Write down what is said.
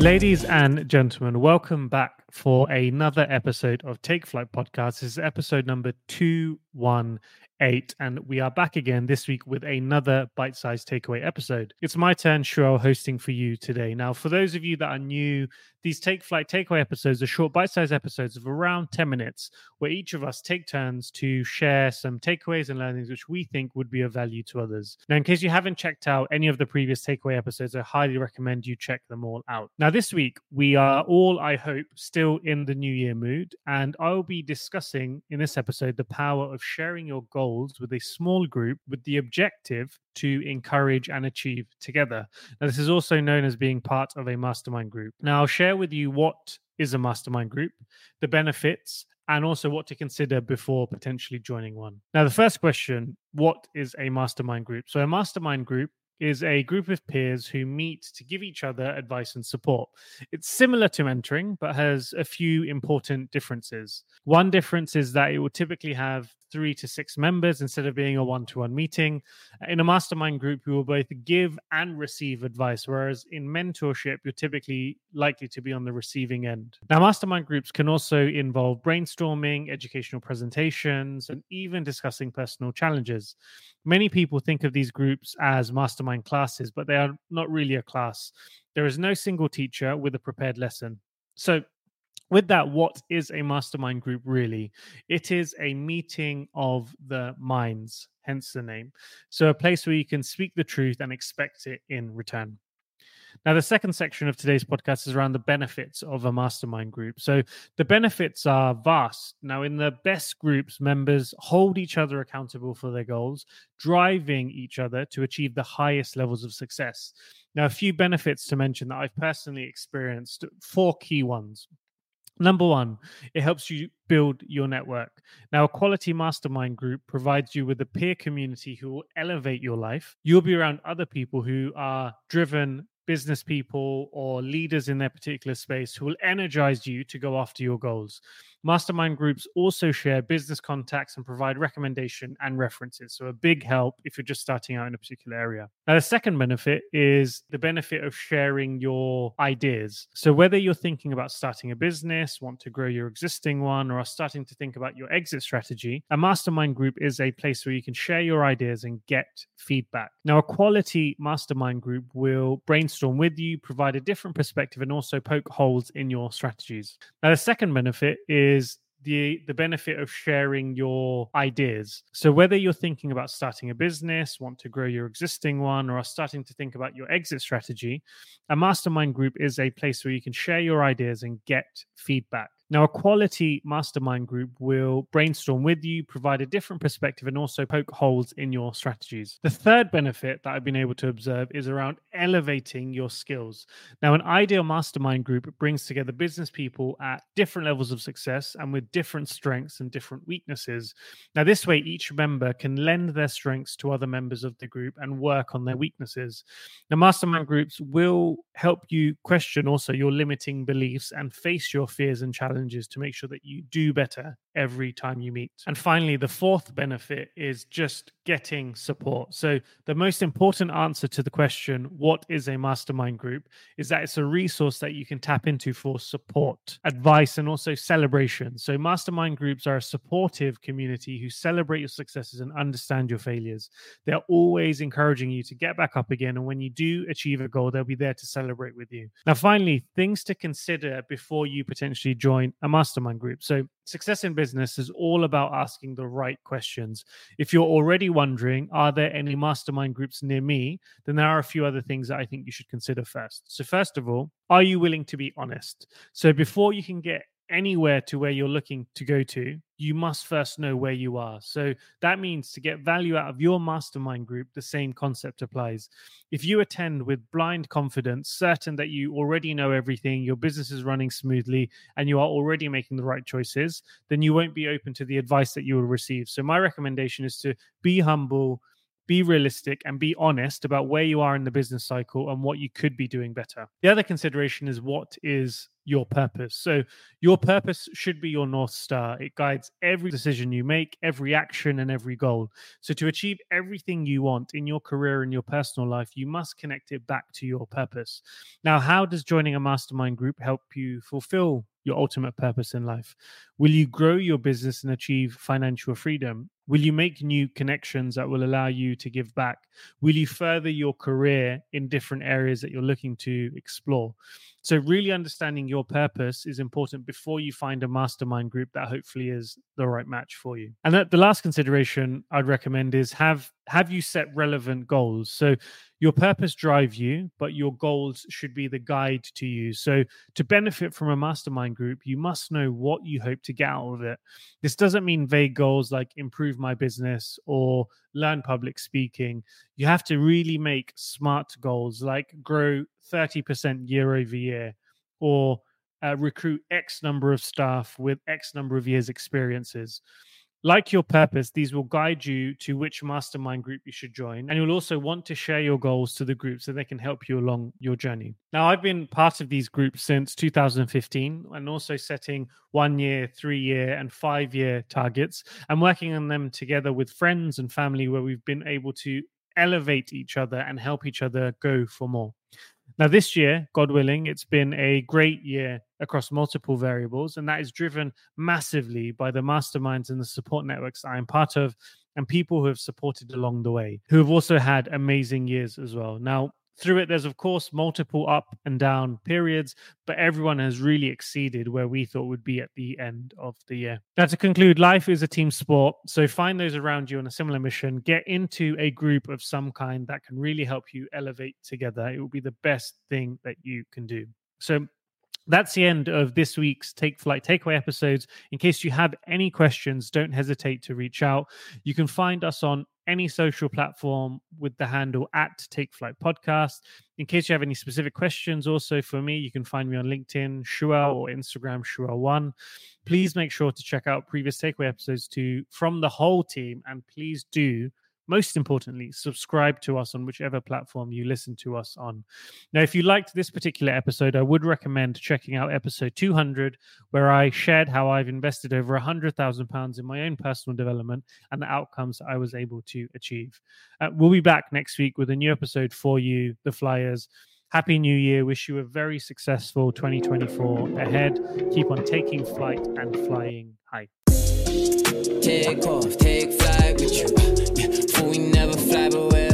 Ladies and gentlemen, welcome back for another episode of Take Flight Podcast. This is episode number 218 and we are back again this week with another bite-sized takeaway episode. It's my turn, Shuwel, hosting for you today. Now, for those of you that are new, these Take Flight takeaway episodes are short bite-sized episodes of around 10 minutes, where each of us take turns to share some takeaways and learnings which we think would be of value to others. Now, in case you haven't checked out any of the previous takeaway episodes, I highly recommend you check them all out. Now, this week we are all, I hope, still in the New Year mood, and I'll be discussing in this episode the power of sharing your goals goals with a small group with the objective to encourage and achieve together. Now, this is also known as being part of a mastermind group. Now, I'll share with you what is a mastermind group, the benefits, and also what to consider before potentially joining one. Now, the first question what is a mastermind group? So, a mastermind group is a group of peers who meet to give each other advice and support. It's similar to mentoring, but has a few important differences. One difference is that it will typically have three to six members instead of being a one to one meeting. Uh, in a mastermind group, you will both give and receive advice, whereas in mentorship, you're typically likely to be on the receiving end. Now, mastermind groups can also involve brainstorming, educational presentations, and even discussing personal challenges. Many people think of these groups as mastermind classes, but they are not really a class. There is no single teacher with a prepared lesson. So, with that, what is a mastermind group really? It is a meeting of the minds, hence the name. So, a place where you can speak the truth and expect it in return. Now, the second section of today's podcast is around the benefits of a mastermind group. So, the benefits are vast. Now, in the best groups, members hold each other accountable for their goals, driving each other to achieve the highest levels of success. Now, a few benefits to mention that I've personally experienced, four key ones. Number one, it helps you build your network. Now, a quality mastermind group provides you with a peer community who will elevate your life. You'll be around other people who are driven business people or leaders in their particular space who will energize you to go after your goals. Mastermind groups also share business contacts and provide recommendation and references. So, a big help if you're just starting out in a particular area. Now, the second benefit is the benefit of sharing your ideas. So, whether you're thinking about starting a business, want to grow your existing one, or are starting to think about your exit strategy, a mastermind group is a place where you can share your ideas and get feedback. Now, a quality mastermind group will brainstorm with you, provide a different perspective, and also poke holes in your strategies. Now, the second benefit is is the the benefit of sharing your ideas. So whether you're thinking about starting a business, want to grow your existing one, or are starting to think about your exit strategy, a mastermind group is a place where you can share your ideas and get feedback. Now, a quality mastermind group will brainstorm with you, provide a different perspective, and also poke holes in your strategies. The third benefit that I've been able to observe is around elevating your skills. Now, an ideal mastermind group brings together business people at different levels of success and with different strengths and different weaknesses. Now, this way, each member can lend their strengths to other members of the group and work on their weaknesses. Now, mastermind groups will help you question also your limiting beliefs and face your fears and challenges challenges to make sure that you do better every time you meet. And finally, the fourth benefit is just getting support. So, the most important answer to the question, what is a mastermind group, is that it's a resource that you can tap into for support, advice, and also celebration. So, mastermind groups are a supportive community who celebrate your successes and understand your failures. They're always encouraging you to get back up again. And when you do achieve a goal, they'll be there to celebrate with you. Now, finally, things to consider before you potentially join a mastermind group. So, success in business is all about asking the right questions. If you're already wondering, are there any mastermind groups near me? Then there are a few other things that I think you should consider first. So, first of all, are you willing to be honest? So, before you can get anywhere to where you're looking to go to, you must first know where you are. So that means to get value out of your mastermind group, the same concept applies. If you attend with blind confidence, certain that you already know everything, your business is running smoothly, and you are already making the right choices, then you won't be open to the advice that you will receive. So my recommendation is to be humble be realistic and be honest about where you are in the business cycle and what you could be doing better. The other consideration is what is your purpose. So, your purpose should be your North Star. It guides every decision you make, every action, and every goal. So, to achieve everything you want in your career and your personal life, you must connect it back to your purpose. Now, how does joining a mastermind group help you fulfill your ultimate purpose in life? Will you grow your business and achieve financial freedom? Will you make new connections that will allow you to give back? Will you further your career in different areas that you're looking to explore? So, really understanding your purpose is important before you find a mastermind group that hopefully is the right match for you. And the last consideration I'd recommend is have have you set relevant goals? So, your purpose drive you, but your goals should be the guide to you. So, to benefit from a mastermind group, you must know what you hope to get out of it. This doesn't mean vague goals like improve my business or learn public speaking. You have to really make smart goals like grow 30% year over year or uh, recruit X number of staff with X number of years' experiences. Like your purpose, these will guide you to which mastermind group you should join. And you'll also want to share your goals to the group so they can help you along your journey. Now, I've been part of these groups since 2015 and also setting one year, three year, and five year targets and working on them together with friends and family where we've been able to elevate each other and help each other go for more. Now, this year, God willing, it's been a great year across multiple variables, and that is driven massively by the masterminds and the support networks I'm part of and people who have supported along the way, who have also had amazing years as well. Now, through it, there's of course multiple up and down periods, but everyone has really exceeded where we thought would be at the end of the year. Now, to conclude, life is a team sport. So find those around you on a similar mission, get into a group of some kind that can really help you elevate together. It will be the best thing that you can do. So that's the end of this week's Take Flight Takeaway episodes. In case you have any questions, don't hesitate to reach out. You can find us on any social platform with the handle at Take Flight Podcast. In case you have any specific questions, also for me, you can find me on LinkedIn, Shuwel, or Instagram, Shuwel1. Please make sure to check out previous takeaway episodes too from the whole team, and please do most importantly, subscribe to us on whichever platform you listen to us on. Now, if you liked this particular episode, I would recommend checking out episode 200, where I shared how I've invested over £100,000 in my own personal development and the outcomes I was able to achieve. Uh, we'll be back next week with a new episode for you, the Flyers. Happy New Year. Wish you a very successful 2024 ahead. Keep on taking flight and flying high. Take off, take flight with you. We never fly, but